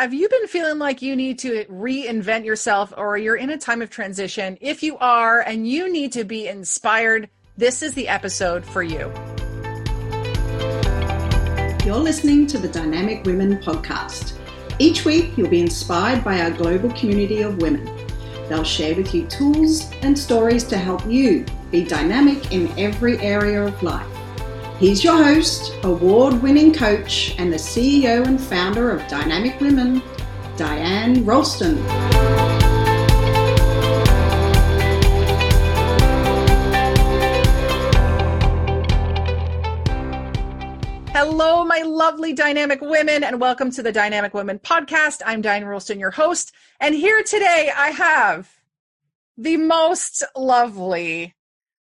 Have you been feeling like you need to reinvent yourself or you're in a time of transition? If you are and you need to be inspired, this is the episode for you. You're listening to the Dynamic Women podcast. Each week, you'll be inspired by our global community of women. They'll share with you tools and stories to help you be dynamic in every area of life. He's your host, award winning coach, and the CEO and founder of Dynamic Women, Diane Ralston. Hello, my lovely dynamic women, and welcome to the Dynamic Women podcast. I'm Diane Ralston, your host, and here today I have the most lovely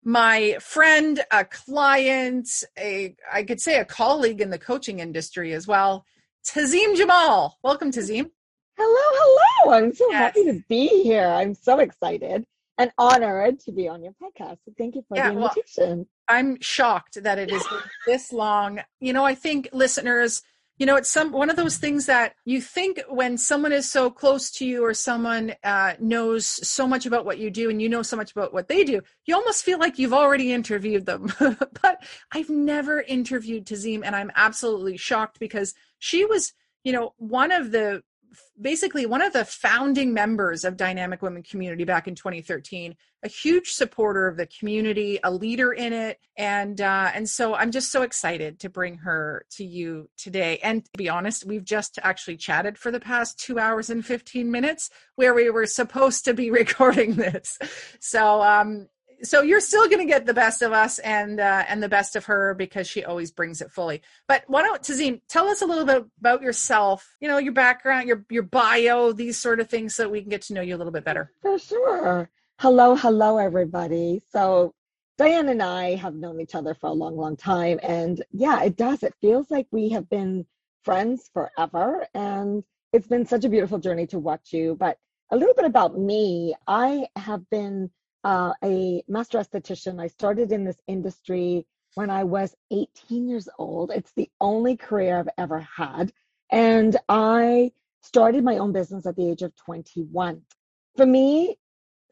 my friend, a client, a I could say a colleague in the coaching industry as well, Tazim Jamal. Welcome, Tazim. Hello, hello. I'm so yes. happy to be here. I'm so excited and honored to be on your podcast. So thank you for yeah, the invitation. Well, I'm shocked that it is this long. You know, I think listeners you know it's some one of those things that you think when someone is so close to you or someone uh, knows so much about what you do and you know so much about what they do you almost feel like you've already interviewed them. But i've never interviewed tazim and i'm absolutely shocked because she was you know one of the basically one of the founding members of Dynamic Women Community back in 2013, a huge supporter of the community, a leader in it, and uh, and so I'm just so excited to bring her to you today. And to be honest, we've just actually chatted for the past two hours and 15 minutes where we were supposed to be recording this. So um, so you're still going to get the best of us and uh, and the best of her because she always brings it fully. But why don't Tazim tell us a little bit about yourself? You know, your background, your your bio, these sort of things, so we can get to know you a little bit better. For sure. Hello, hello, everybody. So Diane and I have known each other for a long, long time, and yeah, it does. It feels like we have been friends forever, and it's been such a beautiful journey to watch you. But a little bit about me, I have been uh, a master esthetician. I started in this industry when I was 18 years old. It's the only career I've ever had. And I started my own business at the age of 21. For me,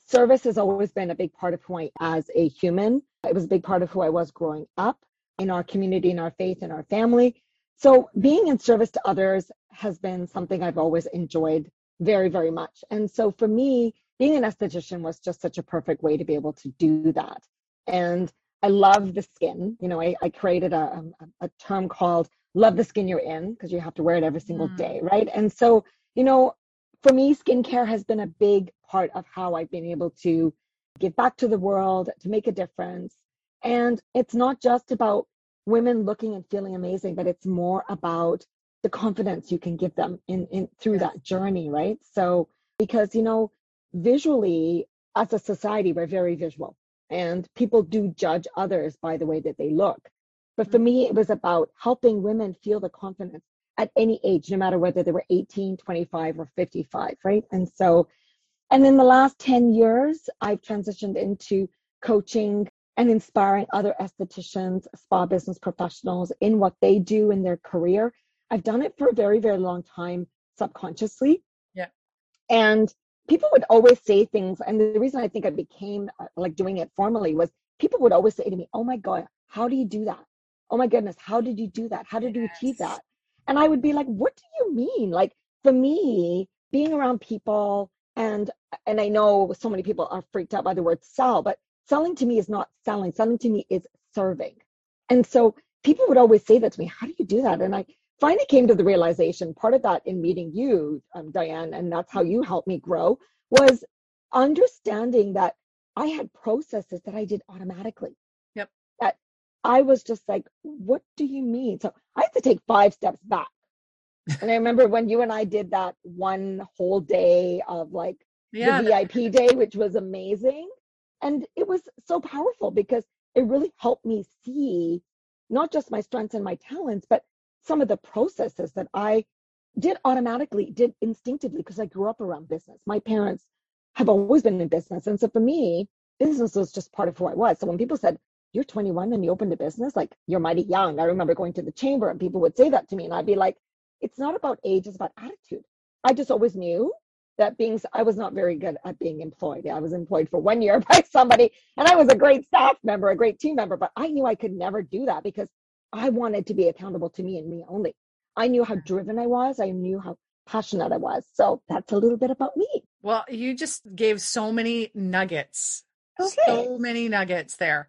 service has always been a big part of who I am as a human. It was a big part of who I was growing up in our community, in our faith, in our family. So being in service to others has been something I've always enjoyed very, very much. And so for me, being an esthetician was just such a perfect way to be able to do that. And I love the skin. You know, I, I created a, um, a, a, term called love the skin you're in because you have to wear it every single mm. day, right? And so, you know, for me, skincare has been a big part of how I've been able to give back to the world, to make a difference. And it's not just about women looking and feeling amazing, but it's more about the confidence you can give them in, in through yes. that journey, right? So, because, you know, visually, as a society, we're very visual and people do judge others by the way that they look. But for me, it mm-hmm. was about helping women feel the confidence at any age, no matter whether they were 18, 25, or 55, right? And so, and in the last 10 years, I've transitioned into coaching and inspiring other estheticians, spa business professionals in what they do in their career. I've done it for a very, very long time subconsciously. Yeah. And people would always say things and the reason i think i became uh, like doing it formally was people would always say to me oh my god how do you do that? Oh my goodness how did you do that? How did you achieve that? And i would be like what do you mean? Like for me being around people and and i know so many people are freaked out by the word sell but selling to me is not selling. Selling to me is serving. And so people would always say that to me how do you do that? And i finally came to the realization part of that in meeting you um, diane and that's how you helped me grow was understanding that i had processes that i did automatically. Yep. That i was just like what do you mean? So i had to take five steps back. And i remember when you and i did that one whole day of like yeah, the vip day which was amazing. And it was so powerful because it really helped me see not just my strengths and my talents but some of the processes that I did automatically, did instinctively, because I grew up around business. My parents have always been in business. And so for me, business was just part of who I was. So when people said, You're 21 and you opened a business, like you're mighty young. I remember going to the chamber and people would say that to me, and I'd be like, It's not about age, it's about attitude. I just always knew that being I was not very good at being employed. I was employed for one year by somebody and I was a great staff member, a great team member, but I knew I could never do that because I wanted to be accountable to me and me only. I knew how driven I was. I knew how passionate I was. So that's a little bit about me. Well, you just gave so many nuggets. Okay. So many nuggets there.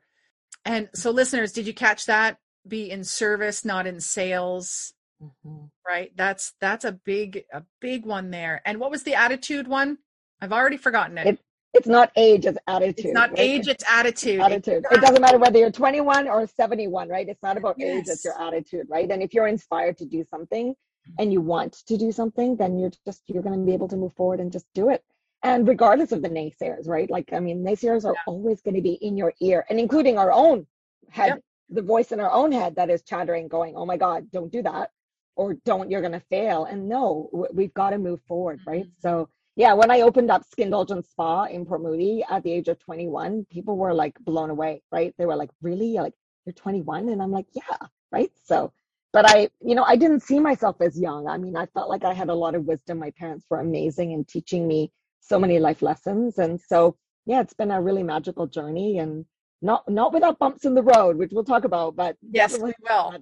And so listeners, did you catch that? Be in service, not in sales. Mm-hmm. Right? That's that's a big a big one there. And what was the attitude one? I've already forgotten it. it it's not age, it's attitude. It's not right? age, it's attitude. Attitude. Exactly. It doesn't matter whether you're 21 or 71, right? It's not about yes. age, it's your attitude, right? And if you're inspired to do something and you want to do something, then you're just you're going to be able to move forward and just do it. And regardless of the naysayers, right? Like I mean, naysayers are yeah. always going to be in your ear, and including our own head, yeah. the voice in our own head that is chattering, going, "Oh my God, don't do that," or "Don't, you're going to fail." And no, we've got to move forward, right? Mm-hmm. So yeah, when I opened up Skindulgence Spa in Port Moody at the age of 21, people were like blown away, right? They were like, really? Like, you're 21? And I'm like, yeah, right? So, but I, you know, I didn't see myself as young. I mean, I felt like I had a lot of wisdom. My parents were amazing in teaching me so many life lessons. And so, yeah, it's been a really magical journey and not not without bumps in the road, which we'll talk about, but yes, we will.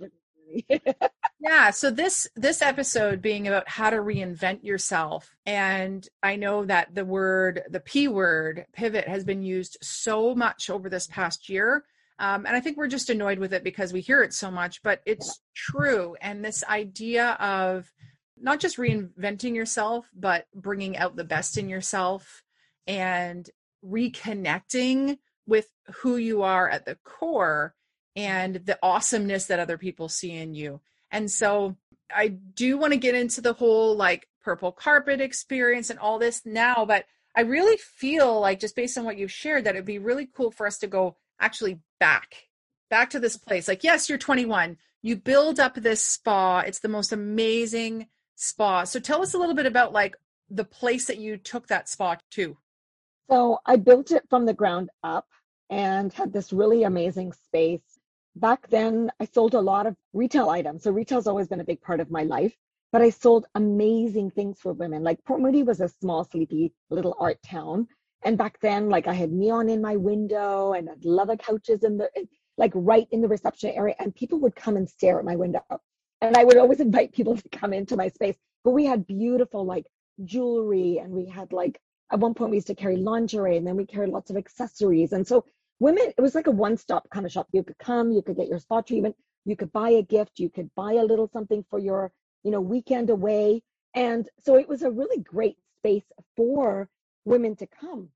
yeah so this this episode being about how to reinvent yourself and i know that the word the p word pivot has been used so much over this past year um, and i think we're just annoyed with it because we hear it so much but it's true and this idea of not just reinventing yourself but bringing out the best in yourself and reconnecting with who you are at the core and the awesomeness that other people see in you. And so I do want to get into the whole like purple carpet experience and all this now, but I really feel like just based on what you've shared that it'd be really cool for us to go actually back back to this place. Like yes, you're 21. You build up this spa. It's the most amazing spa. So tell us a little bit about like the place that you took that spa to. So I built it from the ground up and had this really amazing space back then I sold a lot of retail items. So retail's always been a big part of my life, but I sold amazing things for women. Like Port Moody was a small, sleepy little art town. And back then, like I had neon in my window and I'd leather couches in the like right in the reception area, and people would come and stare at my window. And I would always invite people to come into my space. But we had beautiful like jewelry and we had like at one point we used to carry lingerie and then we carried lots of accessories. And so women, it was like a one stop kind of shop. You could come, you could get your spa treatment, you could buy a gift, you could buy a little something for your, you know, weekend away. And so it was a really great space for women to come.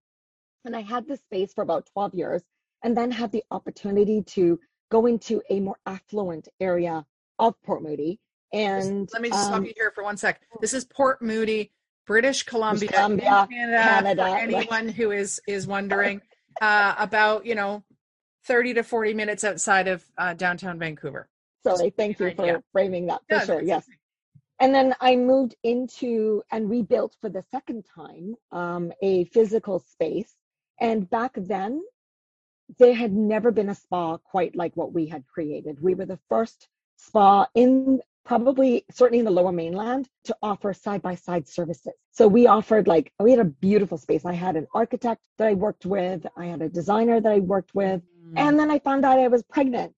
And I had this space for about 12 years and then had the opportunity to go into a more affluent area of Port Moody. And let me just um, stop you here for one sec. This is Port Moody, British Columbia, Columbia Canada, Canada, for anyone right. who is is wondering uh, about you know 30 to 40 minutes outside of uh, downtown Vancouver. Sorry, thank you for framing that for sure. Yes. And then I moved into and rebuilt for the second time um, a physical space. And back then, there had never been a spa quite like what we had created. We were the first spa in probably certainly in the lower mainland to offer side by side services. So we offered like we had a beautiful space. I had an architect that I worked with, I had a designer that I worked with, mm. and then I found out I was pregnant.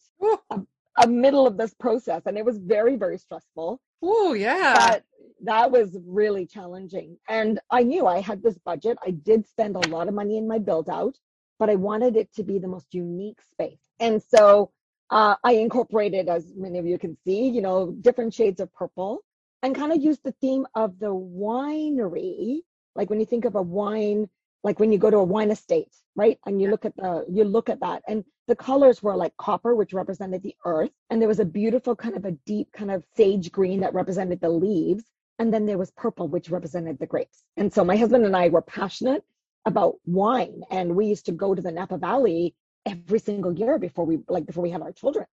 A, a, middle of this process and it was very very stressful. Oh yeah. But that was really challenging. And I knew I had this budget. I did spend a lot of money in my build out, but I wanted it to be the most unique space. And so uh, I incorporated, as many of you can see, you know, different shades of purple and kind of used the theme of the winery. Like when you think of a wine, like when you go to a wine estate, right? And you look at the, you look at that and the colors were like copper, which represented the earth. And there was a beautiful kind of a deep kind of sage green that represented the leaves. And then there was purple, which represented the grapes. And so my husband and I were passionate about wine and we used to go to the Napa Valley every single year before we like before we had our children.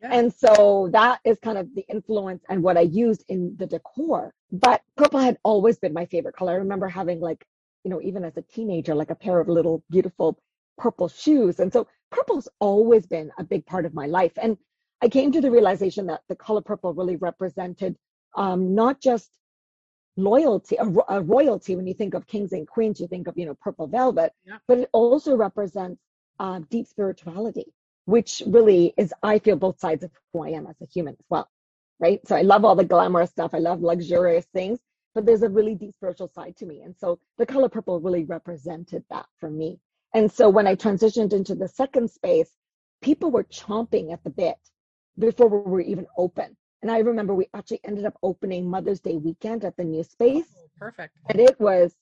Yeah. And so that is kind of the influence and what I used in the decor. But purple had always been my favorite color. I remember having like, you know, even as a teenager, like a pair of little beautiful purple shoes. And so purple's always been a big part of my life. And I came to the realization that the color purple really represented um, not just loyalty, a, a, royalty. When you think of kings and queens, you think of you know purple velvet, Yeah. but it also represents uh, deep spirituality, which really is I feel both sides of who I am as a human as well, right? So I love all the glamorous stuff. I love luxurious things, but there's a really deep spiritual side to me, and so the color purple really represented that for me. And so when I transitioned into the second space, people were chomping at the bit before we were even open. And I remember we actually ended up opening Mother's Day weekend at the new space. Oh, perfect. And it was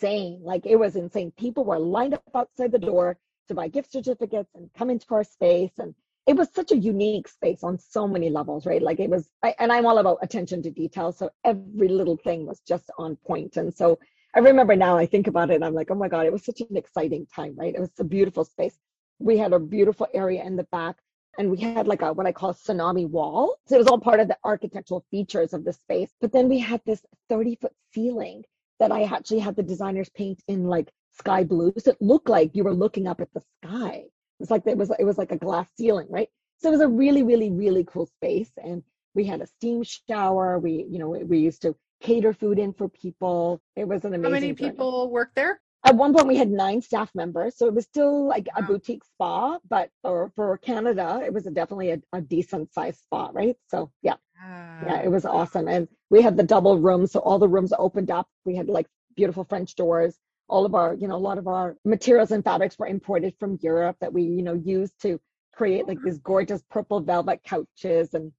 insane. Like it was insane. People were lined up outside the door to buy gift certificates and come into our space. And it was such a unique space on so many levels, right? Like it was, I, and I'm all about attention to detail. So every little thing was just on point. And so I remember now I think about it, I'm like, oh my God, it was such an exciting time, right? It was a beautiful space. We had a beautiful area in the back and we had like a what I call a tsunami wall. So it was all part of the architectural features of the space. But then we had this 30 foot ceiling that I actually had the designers paint in like sky blue. So it looked like you were looking up at the sky. It's like it was it was like a glass ceiling, right? So it was a really, really, really cool space. And we had a steam shower. We, you know, we used to cater food in for people. It was an amazing. How many journey. people work there? At one point, we had nine staff members, so it was still like a Wow. boutique spa, but for, for Canada, it was a, definitely a, a decent sized spa, right? So yeah, yeah, it was awesome. And we had the double rooms, so all the rooms opened up. We had like beautiful French doors. All of our, you know, a lot of our materials and fabrics were imported from Europe that we, you know, used to create like these gorgeous purple velvet couches. And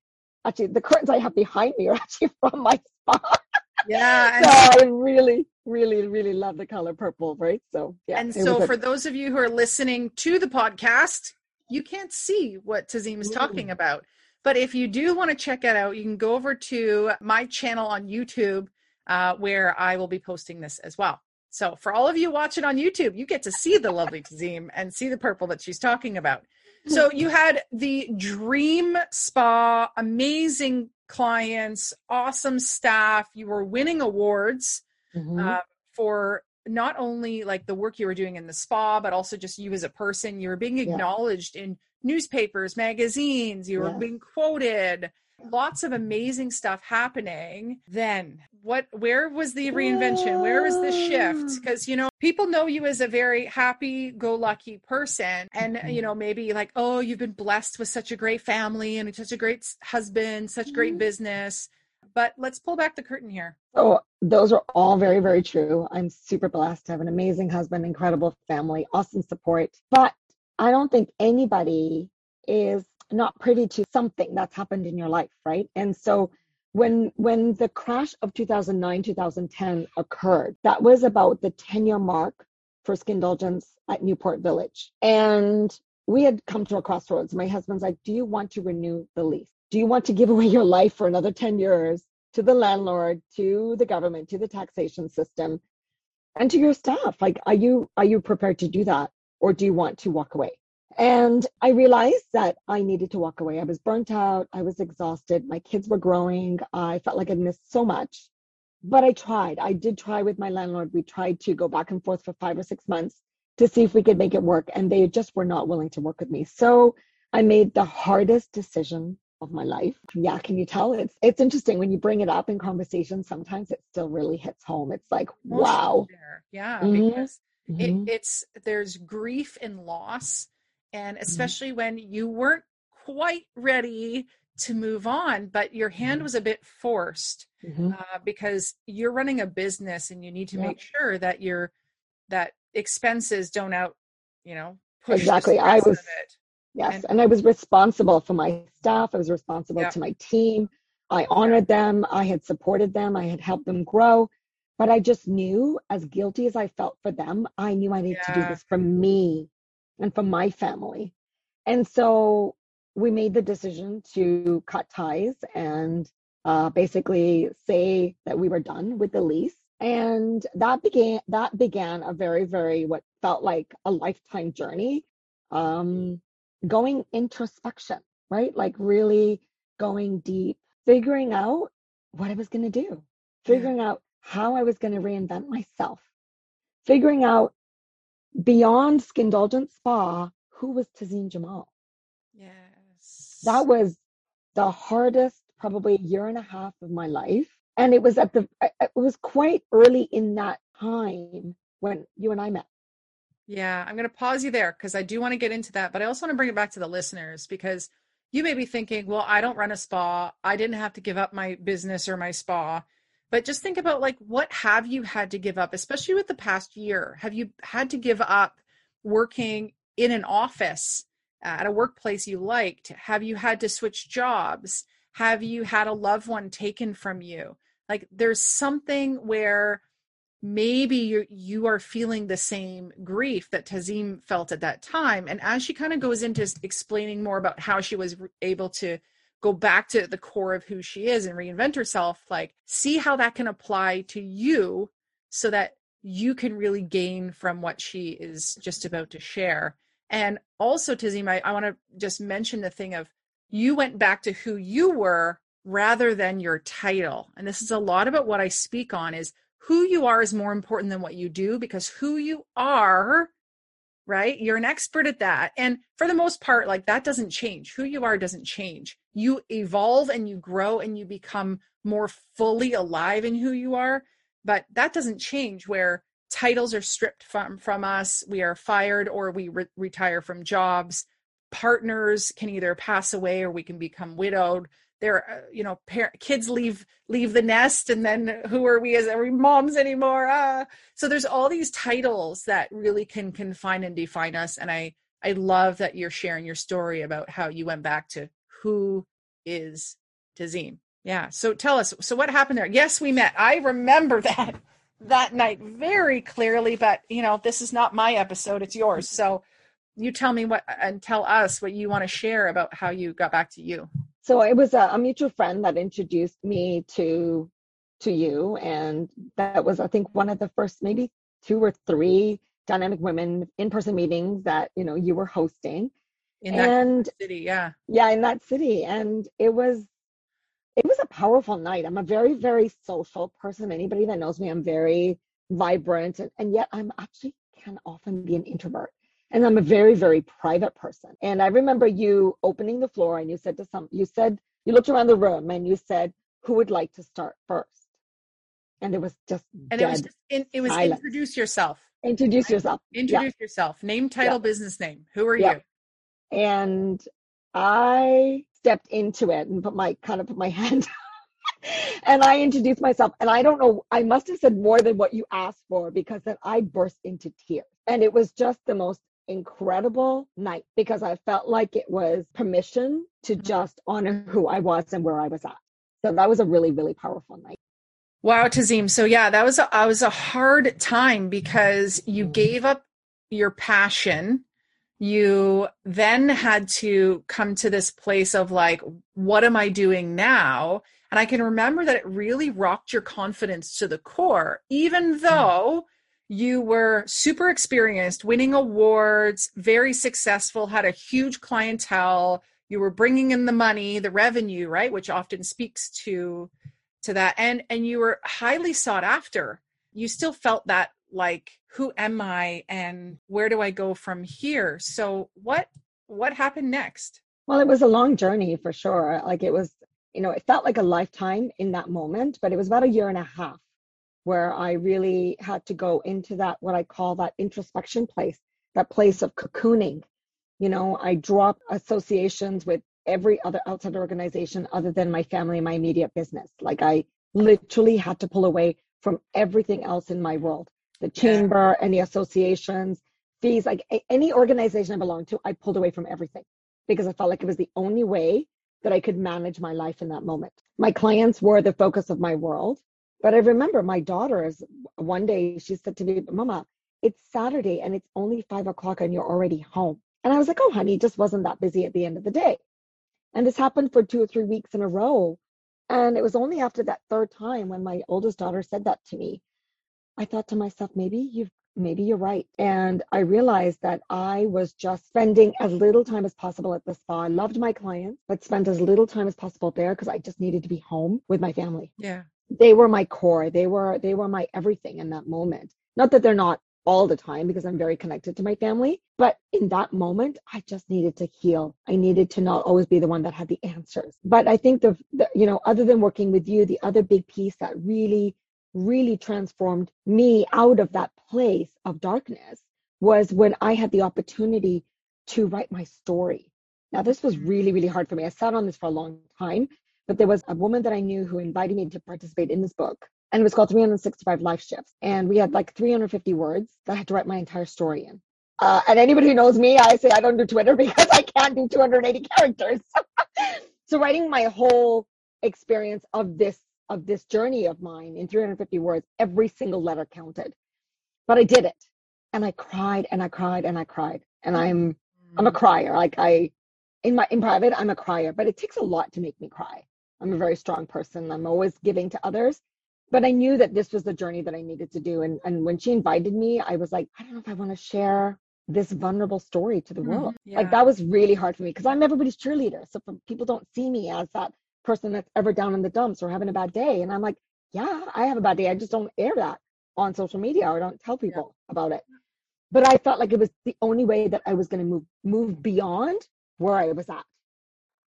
actually, the curtains I have behind me are actually from my spa. Yeah. So I really, really, really love the color purple, right? So yeah. and so was a- for those of you who are listening to the podcast, you can't see what Tazim is talking Mm. about. But if you do want to check it out, you can go over to my channel on YouTube uh, where I will be posting this as well. So for all of you watching on YouTube, you get to see the lovely Tazim and see the purple that she's talking about. So you had the dream spa, amazing clients, awesome staff. You were winning awards Mhm. uh, for not only like the work you were doing in the spa, but also just you as a person. You were being Yeah. acknowledged in newspapers, magazines. You were being quoted. Lots of amazing stuff happening. Then what? Where was the reinvention? Where was the shift? Because you know people know you as a very happy-go-lucky person, and Mhm. you know maybe like oh you've been blessed with such a great family and such a great husband, such great Mhm. business. But let's pull back the curtain here. Oh, those are all very, very true. I'm super blessed to have an amazing husband, incredible family, awesome support. But I don't think anybody is not privy to something that's happened in your life, right? And so when when the crash of 2009, 2010 occurred, that was about the 10 year mark for Skindulgence at Newport Village. And we had come to a crossroads. My husband's like, Do you want to renew the lease? Do you want to give away your life for another 10 years to the landlord, to the government, to the taxation system, and to your staff? Like, are you are you prepared to do that? Or do you want to walk away? And I realized that I needed to walk away. I was burnt out. I was exhausted. My kids were growing. I felt like I'd missed so much. But I tried. I did try with my landlord. We tried to go back and forth for five or six months to see if we could make it work. And they just were not willing to work with me. So I made the hardest decision of my life. Yeah, can you tell? It's it's interesting when you bring it up in conversation, sometimes it still really hits home. It's like, wow. Yeah, Mhm. because Mhm. it, it's there's grief and loss, and Mm-hmm. especially when you weren't quite ready to move on, but your hand Mhm. was a bit forced Mhm. uh, because you're running a business and you need to Yep. make sure that your that expenses don't out, you know, push Exactly. I was-. Yes, And- and I was responsible for my staff. I was responsible Yeah. to my team. I honored them. I had supported them. I had helped them grow. But I just knew, as guilty as I felt for them, I knew I needed to do this for me and for my family. And so we made the decision to cut ties and uh, basically say that we were done with the lease. And that began that began a very, very what felt like a lifetime journey. Um, going introspection, right? Like really going deep, figuring out what I was going to do, figuring out how I was going to reinvent myself, figuring out beyond Skindulgence Spa, who was Tazim Jamal. Yes. That was the hardest, probably year and a half of my life And it was at the, it was quite early in that time when you and I met. Yeah, I'm going to pause you there because I do want to get into that, but I also want to bring it back to the listeners because you may be thinking, well, I don't run a spa. I didn't have to give up my business or my spa. But just think about like what have you had to give up, especially with the past year? Have you had to give up working in an office uh, at a workplace you liked? Have you had to switch jobs? Have you had a loved one taken from you? Like there's something where maybe you you are feeling the same grief that Tazim felt at that time. And as she kind of goes into explaining more about how she was able to go back to the core of who she is and reinvent herself, like see how that can apply to you so that you can really gain from what she is just about to share. And also, Tazim, I, I want to just mention the thing of you went back to who you were rather than your title. And this is a lot about what I speak on is who you are is more important than what you do because who you are right? You're an expert at that. And for the most part like that doesn't change. Who you are doesn't change. You evolve and you grow and you become more fully alive in who you are. But that doesn't change where titles are stripped from from us we are fired or we re- retire from jobs. Partners can either pass away or we can become widowed there uh, you know par- kids leave leave the nest and then who are we as are we moms anymore? Ah. so there's all these titles that really can confine and define us and i i love that you're sharing your story about how you went back to who is tazim yeah so tell us so what happened there? Yes we met. I remember that that night very clearly but you know this is not my episode it's yours. So you tell me what and tell us what you want to share about how you got back to you so it was a, a, mutual friend that introduced me to to you and that was i think one of the first maybe two or three dynamic women in-person meetings that you know you were hosting. In that and, city yeah. yeah in that city. And it was it was a powerful night. I'm a very very social person. Anybody that knows me i'm very vibrant. And, and yet i'm actually can often be an introvert and I'm a very, very private person. And I remember you opening the floor and you said to some, you said, you looked around the room and you said, who would like to start first? And it was just and it was just in, it was silence. introduce yourself. Introduce yourself. Introduce yeah. yourself. Name, title, yeah. business name. Who are yeah. you? And I stepped into it and put my kind of put my hand and I introduced myself. And I don't know, I must have said more than what you asked for because then I burst into tears. And it was just the most incredible night because I felt like it was permission to mm-hmm. just honor who I was and where I was at. So that was a really, really powerful night. Wow, Tazim. So yeah, that was a, was a hard time because you mm-hmm. gave up your passion. You then had to come to this place of like, what am I doing now? And I can remember that it really rocked your confidence to the core, even mm-hmm. though you were super experienced, winning awards, very successful, had a huge clientele. You were bringing in the money, the revenue, right, which often speaks to to that, and and you were highly sought after. You still felt that like, who am I, and where do I go from here? So what what happened next? Well, it was a long journey for sure. Like it was, you know, it felt like a lifetime in that moment, but it was about a year and a half where I really had to go into that, what I call that introspection place, that place of cocooning. You know, I dropped associations with every other outside organization other than my family and my immediate business. Like I literally had to pull away from everything else in my world the chamber, yeah. any associations, fees, like any organization I belonged to, I pulled away from everything because I felt like it was the only way that I could manage my life in that moment. My clients were the focus of my world. But I remember my daughters one day she said to me, Mama, it's Saturday and it's only five o'clock and you're already home. And I was like, Oh, honey, just wasn't that busy at the end of the day. And this happened for two or three weeks in a row. And it was only after that third time when my oldest daughter said that to me, I thought to myself, maybe you've maybe you're right. And I realized that I was just spending as little time as possible at the spa. I loved my clients, but spent as little time as possible there because I just needed to be home with my family. Yeah they were my core they were they were my everything in that moment not that they're not all the time because I'm very connected to my family. But in that moment, I just needed to heal. I needed to not always be the one that had the answers. But I think the, the you know, other than working with you, the other big piece that really, really transformed me out of that place of darkness was when I had the opportunity to write my story. Now, this was really, really hard for me. I sat on this for a long time, but there was a woman that I knew who invited me to participate in this book and it was called 365 Life Shifts. And we had like 350 words that I had to write my entire story in. Uh, and anybody who knows me, I say I don't do Twitter because I can't do 280 characters. so writing my whole experience of this of this journey of mine in 350 words, every single letter counted. But I did it, and I cried and I cried and I cried. And I'm I'm a mm. crier. Like I in my in private, I'm a crier, but it takes a lot to make me cry. I'm a very strong person. I'm always giving to others but I knew that this was the journey that I needed to do. And and when she invited me, I was like, I don't know if I want to share this vulnerable story to the mm-hmm. world. Yeah. Like that was really hard for me because I'm everybody's cheerleader. So people don't see me as that person that's ever down in the dumps or having a bad day. And I'm like, yeah, I have a bad day. I just don't air that on social media or don't tell people yeah. about it. But I felt like it was the only way that I was going to move move beyond where I was at.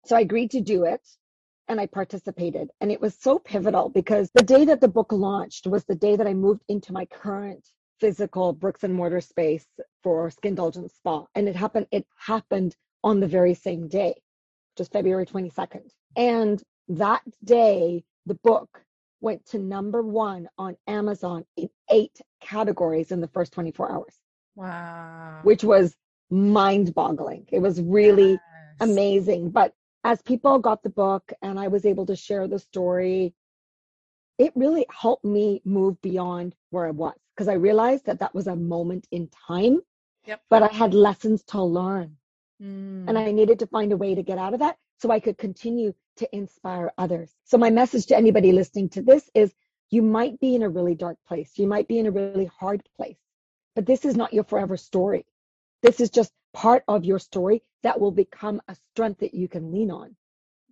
So I agreed to do it and I participated. And it was so pivotal because the day that the book launched was the day that I moved into my current physical bricks and mortar space for Skindulgence Spa. And it happened, it happened on the very same day, just February 22nd. And that day, the book went to number one on Amazon in eight categories in the first 24 hours. Wow. Which was mind boggling. It was really yes. amazing. But as people got the book and I was able to share the story, it really helped me move beyond where I was because I realized that that was a moment in time, yep. but I had lessons to learn. Mm. And I needed to find a way to get out of that so I could continue to inspire others. So, my message to anybody listening to this is you might be in a really dark place, you might be in a really hard place, but this is not your forever story. This is just part of your story that will become a strength that you can lean on.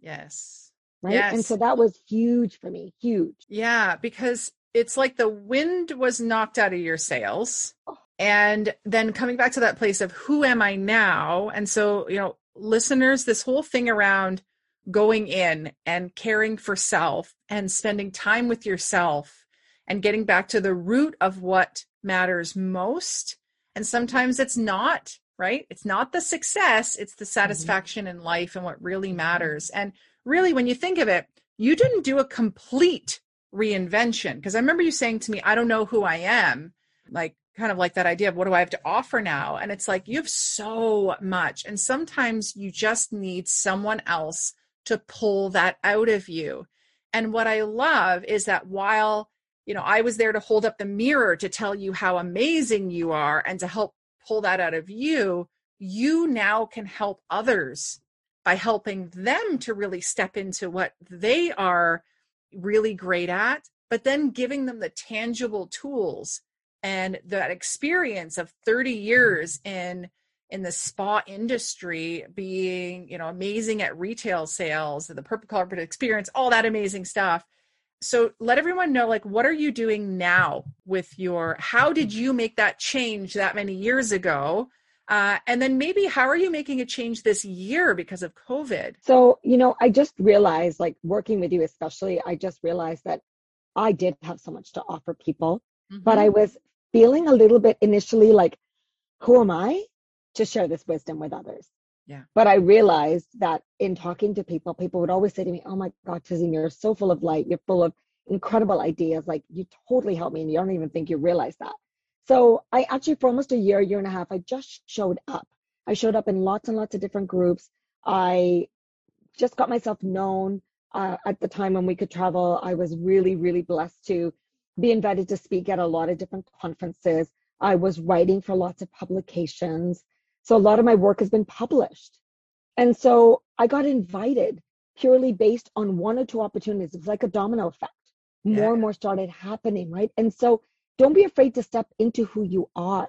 Yes. Right. Yes. And so that was huge for me, huge. Yeah, because it's like the wind was knocked out of your sails. Oh. And then coming back to that place of who am I now? And so, you know, listeners, this whole thing around going in and caring for self and spending time with yourself and getting back to the root of what matters most. And sometimes it's not right? It's not the success, it's the mm-hmm. satisfaction mm-hmm. in life and what really matters. And really, when you think of it, you didn't do a complete reinvention. Because I remember you saying to me, I don't know who I am. Like, kind of like that idea of what do I have to offer now? And it's like you have so much. And sometimes you just need someone else to pull that out of you. And what I love is that while you know, I was there to hold up the mirror to tell you how amazing you are and to help pull that out of you, you now can help others by helping them to really step into what they are really great at, but then giving them the tangible tools and that experience of 30 years in in the spa industry being you know amazing at retail sales the purple carpet experience all that amazing stuff so let everyone know like what are you doing now with your how did you make that change that many years ago? Uh, and then maybe how are you making a change this year because of covid? So you know i just realized like working with you especially i just realized that i did have so much to offer people mm-hmm. but i was feeling a little bit initially like who am i to share this wisdom with others yeah. But I realized that in talking to people, people would always say to me, Oh my God, Tizzy, you're so full of light. You're full of incredible ideas. Like you totally helped me and you don't even think you realize that. So I actually, for almost a year, year and a half, I just showed up. I showed up in lots and lots of different groups. I just got myself known. Uh, at the time when we could travel, I was really, really blessed to be invited to speak at a lot of different conferences. I was writing for lots of publications. So a lot of my work has been published. And so I got invited purely based on one or two opportunities. It was like a domino effect. More yeah. and more started happening, right? And so don't be afraid to step into who you are.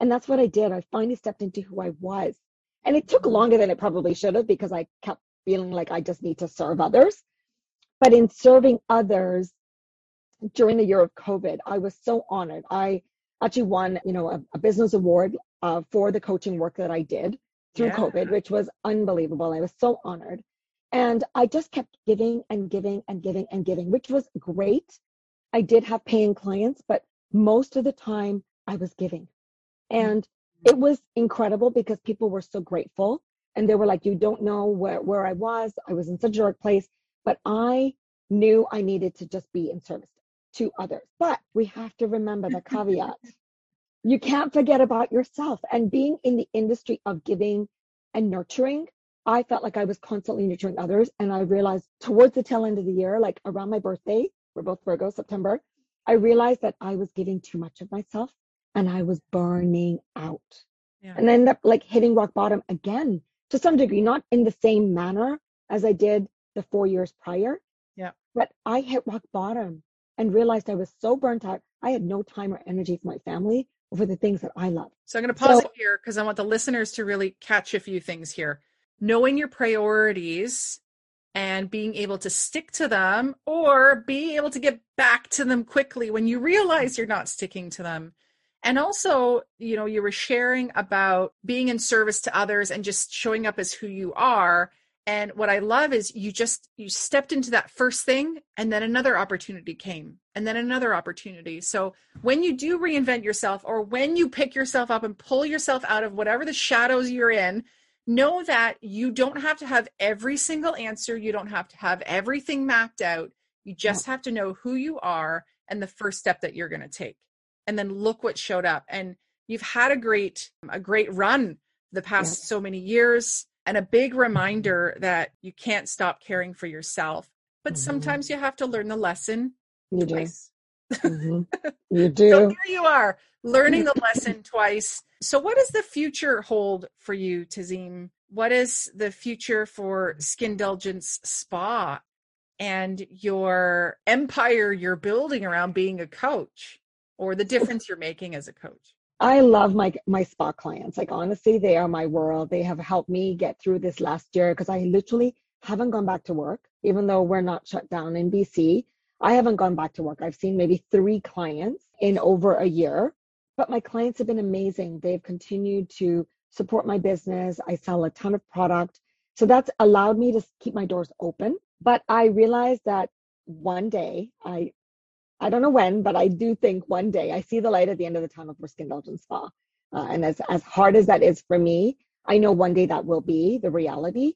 And that's what I did. I finally stepped into who I was. And it took longer than it probably should have because I kept feeling like I just need to serve others. But in serving others during the year of COVID, I was so honored. I actually won, you know, a, a business award uh, for the coaching work that I did through yeah. COVID, which was unbelievable. I was so honored. And I just kept giving and giving and giving and giving, which was great. I did have paying clients, but most of the time I was giving. And it was incredible because people were so grateful and they were like, You don't know where, where I was. I was in such a dark place, but I knew I needed to just be in service to others. But we have to remember the caveat. You can't forget about yourself. And being in the industry of giving and nurturing, I felt like I was constantly nurturing others. And I realized towards the tail end of the year, like around my birthday, we're both Virgo, September, I realized that I was giving too much of myself and I was burning out. Yeah. And I ended up like hitting rock bottom again to some degree, not in the same manner as I did the four years prior. Yeah. But I hit rock bottom and realized I was so burnt out. I had no time or energy for my family for the things that I love. So I'm going to pause so, it here because I want the listeners to really catch a few things here. Knowing your priorities and being able to stick to them or be able to get back to them quickly when you realize you're not sticking to them. And also, you know, you were sharing about being in service to others and just showing up as who you are. And what I love is you just you stepped into that first thing and then another opportunity came and then another opportunity. So when you do reinvent yourself or when you pick yourself up and pull yourself out of whatever the shadows you're in know that you don't have to have every single answer. You don't have to have everything mapped out. You just have to know who you are and the first step that you're going to take. And then look what showed up. And you've had a great, a great run the past so many years and a big reminder that you can't stop caring for yourself. But mm-hmm. sometimes you have to learn the lesson you twice. Do. Mm-hmm. You do. so here you are learning the lesson twice so, what does the future hold for you, Tazim? What is the future for Skin Skindulgence Spa and your empire you're building around being a coach, or the difference you're making as a coach? I love my my spa clients. Like honestly, they are my world. They have helped me get through this last year because I literally haven't gone back to work, even though we're not shut down in BC. I haven't gone back to work. I've seen maybe three clients in over a year but my clients have been amazing. They've continued to support my business. I sell a ton of product. So that's allowed me to keep my doors open. But I realized that one day, I I don't know when, but I do think one day I see the light at the end of the tunnel for Skindulgence Spa. Uh, and as, as hard as that is for me, I know one day that will be the reality.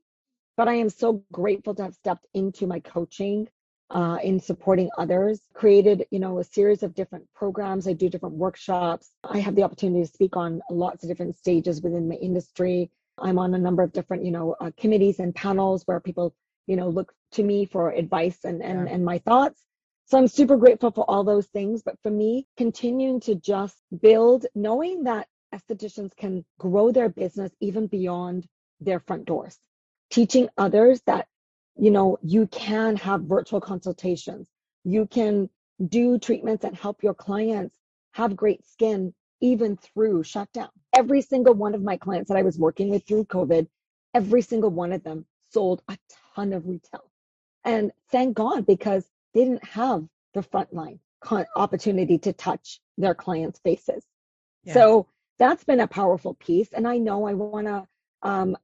But I am so grateful to have stepped into my coaching uh, in supporting others created you know a series of different programs i do different workshops i have the opportunity to speak on lots of different stages within the industry i'm on a number of different you know uh, committees and panels where people you know look to me for advice and and, yeah. and my thoughts so i'm super grateful for all those things but for me continuing to just build knowing that estheticians can grow their business even beyond their front doors teaching others that you know, you can have virtual consultations. You can do treatments and help your clients have great skin even through shutdown. Every single one of my clients that I was working with through COVID, every single one of them sold a ton of retail. And thank God because didn't have the frontline opportunity to touch their clients' faces. Yeah. So that's been a powerful piece. And I know I want to um,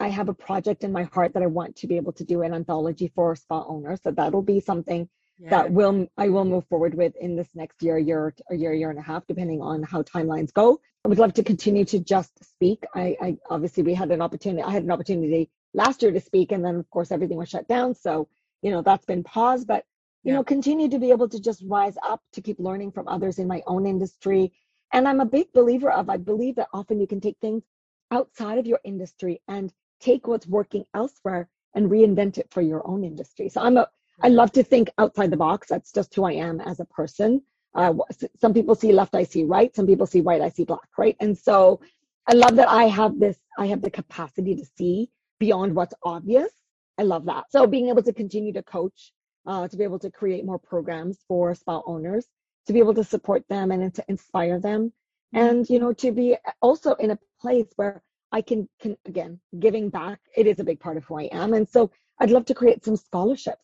I have a project in my heart that I want to be able to do an anthology for spa owners. So that'll be something yeah. that will I will move forward with in this next year, year, a year, year and a half, depending on how timelines go. I would love to continue to just speak. I, I obviously we had an opportunity. I had an opportunity last year to speak, and then of course everything was shut down. So you know that's been paused, but you yeah. know continue to be able to just rise up to keep learning from others in my own industry. And I'm a big believer of I believe that often you can take things outside of your industry and take what's working elsewhere and reinvent it for your own industry. So I'm a I love to think outside the box. That's just who I am as a person. Uh, some people see left, I see right. Some people see white, I see black, right? And so I love that I have this, I have the capacity to see beyond what's obvious. I love that. So being able to continue to coach, uh, to be able to create more programs for spa owners, to be able to support them and to inspire them, mm-hmm. and you know to be also in a place where I can, can again giving back. It is a big part of who I am, and so I'd love to create some scholarships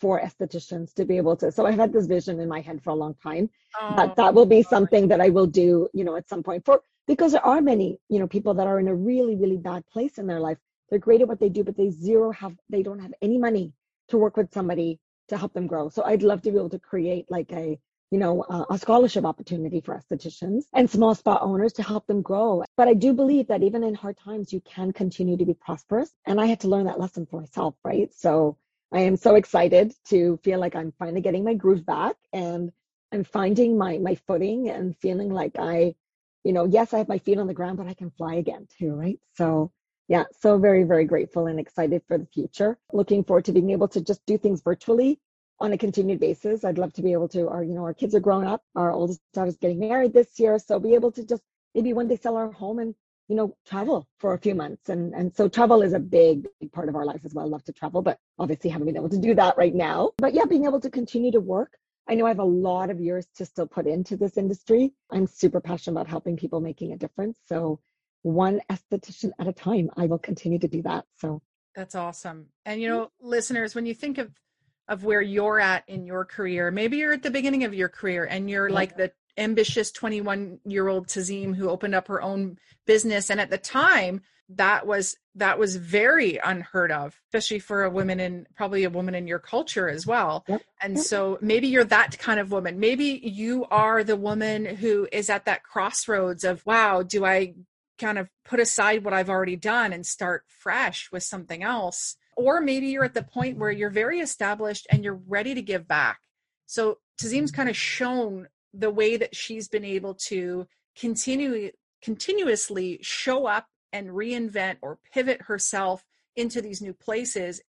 for estheticians to be able to. So I've had this vision in my head for a long time Oh, that that will be something that I will do, you know, at some point for because there are many, you know, people that are in a really, really bad place in their life. They're great at what they do, but they zero have they don't have any money to work with somebody to help them grow. So I'd love to be able to create like a you know, uh, a scholarship opportunity for estheticians and small spa owners to help them grow. But I do believe that even in hard times, you can continue to be prosperous. And I had to learn that lesson for myself, right? So I am so excited to feel like I'm finally getting my groove back and I'm finding my my footing and feeling like I, you know, yes, I have my feet on the ground, but I can fly again too, right? So yeah, so very, very grateful and excited for the future. Looking forward to being able to just do things virtually on a continued basis. I'd love to be able to, our, you know, our kids are growing up. Our oldest daughter's getting married this year. So be able to just maybe one day sell our home and, you know, travel for a few months. And and so travel is a big, big part of our life as well. I love to travel, but obviously haven't been able to do that right now. But yeah, being able to continue to work. I know I have a lot of years to still put into this industry. I'm super passionate about helping people making a difference. So one esthetician at a time, I will continue to do that. So That's awesome. And you mm-hmm. know, listeners, when you think of of where you're at in your career. Maybe you're at the beginning of your career and you're like the ambitious 21 year old Tazim who opened up her own business. And at the time, that was that was very unheard of, especially for a woman in probably a woman in your culture as well. Yep. And Yep. so maybe you're that kind of woman. Maybe you are the woman who is at that crossroads of wow, do I kind of put aside what I've already done and start fresh with something else? Or maybe you're at the point where you're very established and you're ready to give back. So Tazim's kind of shown the way that she's been able to continue continuously show up and reinvent or pivot herself into these new places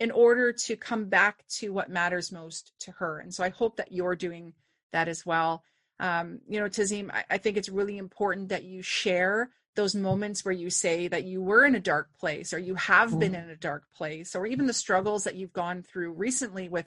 in order to come back to what matters most to her. And so I hope that you're doing that as well. Um, you know, Tazim, I, I think it's really important that you share those moments where you say that you were in a dark place or you have been in a dark place or even the struggles that you've gone through recently with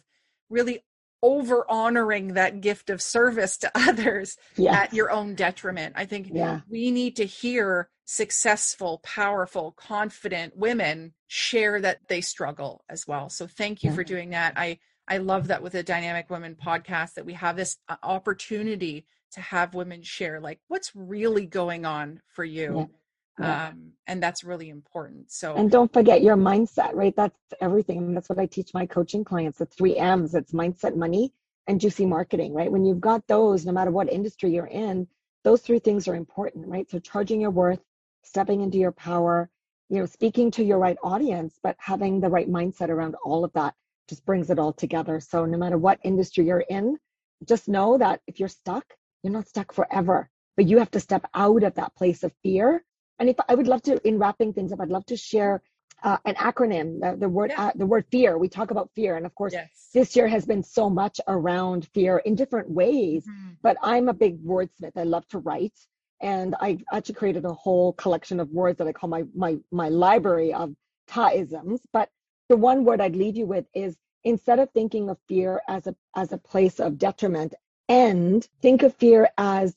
really over honoring that gift of service to others yeah, at your own detriment. I think yeah, we need to hear successful, powerful, confident women share that they struggle as well. So thank you Yeah. for doing that. I I love that with the Dynamic Women podcast that we have this uh, opportunity to have women share like what's really going on for you. Yeah. Um, and that's really important. So And don't forget your mindset, right? That's everything. That's what I teach my coaching clients. The three M's. It's mindset, money, and juicy marketing, right? When you've got those, no matter what industry you're in, those three things are important, right? So charging your worth, stepping into your power, you know, speaking to your right audience, but having the right mindset around all of that just brings it all together. So no matter what industry you're in, just know that if you're stuck, you're not stuck forever, but you have to step out of that place of fear. And if I would love to, in wrapping things up, I'd love to share uh, an acronym, the, the word, Yeah. uh, the word fear. We talk about fear, and of course, yes. this year has been so much around fear in different ways. Mhm. But I'm a big wordsmith. I love to write, and I actually created a whole collection of words that I call my my my library of Taisms. But the one word I'd leave you with is instead of thinking of fear as a as a place of detriment, and think of fear as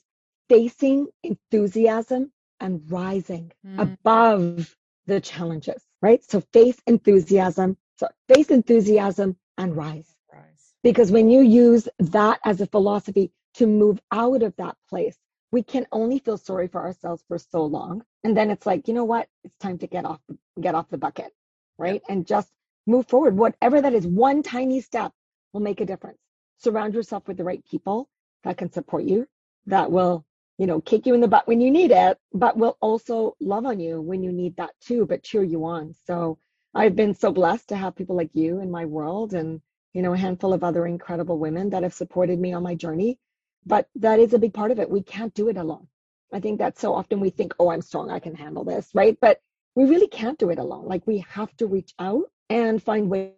facing enthusiasm and rising Mm. above the challenges, right? So face enthusiasm, so face enthusiasm and rise. Rise. Because when you use that as a philosophy to move out of that place, we can only feel sorry for ourselves for so long. And then it's like, you know what? It's time to get off get off the bucket, right? And just move forward. Whatever that is, one tiny step will make a difference. Surround yourself with the right people that can support you, that will, you know, kick you in the butt when you need it, but will also love on you when you need that too, but cheer you on. So I've been so blessed to have people like you in my world and you know, a handful of other incredible women that have supported me on my journey. But that is a big part of it. We can't do it alone. I think that so often we think, oh, I'm strong, I can handle this, right? But we really can't do it alone. Like we have to reach out and find ways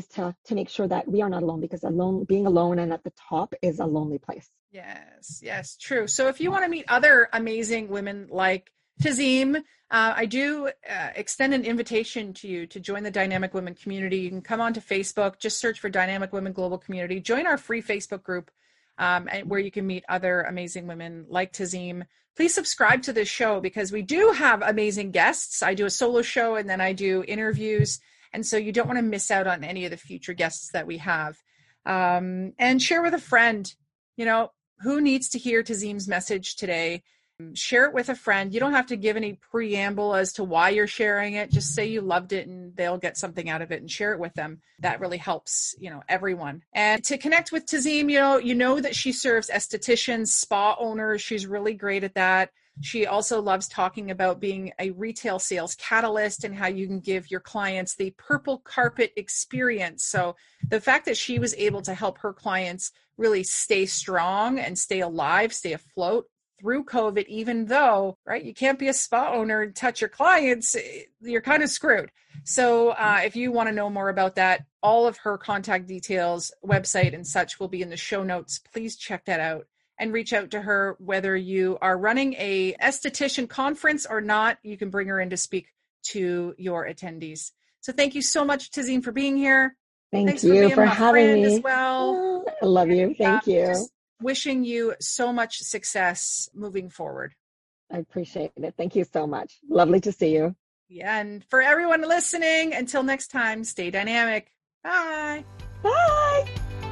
to to make sure that we are not alone because alone being alone and at the top is a lonely place. Yes, yes, true. So if you want to meet other amazing women like Tazim, uh, I do uh, extend an invitation to you to join the Dynamic Women community. You can come onto Facebook, just search for Dynamic Women Global Community, join our free Facebook group um, and where you can meet other amazing women like Tazim. Please subscribe to this show because we do have amazing guests. I do a solo show and then I do interviews. And so you don't want to miss out on any of the future guests that we have. Um, and share with a friend, you know, who needs to hear Tazim's message today? Share it with a friend. You don't have to give any preamble as to why you're sharing it. Just say you loved it and they'll get something out of it and share it with them. That really helps, you know, everyone. And to connect with Tazim, you know, you know that she serves estheticians, spa owners. She's really great at that. She also loves talking about being a retail sales catalyst and how you can give your clients the purple carpet experience. So, the fact that she was able to help her clients really stay strong and stay alive, stay afloat through COVID, even though, right, you can't be a spa owner and touch your clients, eh, you're kind of screwed. So, uh, if you want to know more about that, all of her contact details, website, and such will be in the show notes. Please check that out and reach out to her whether you are running a esthetician conference or not. You can bring her in to speak to your attendees. So thank you so much tazim for being here. Thank Thanks you for, for having me. as well. Oh, I love you. thank you. wishing you so much success moving forward. I appreciate it. Thank you so much. Lovely to see you. Yeah and for everyone listening until next time stay dynamic. Bye. Bye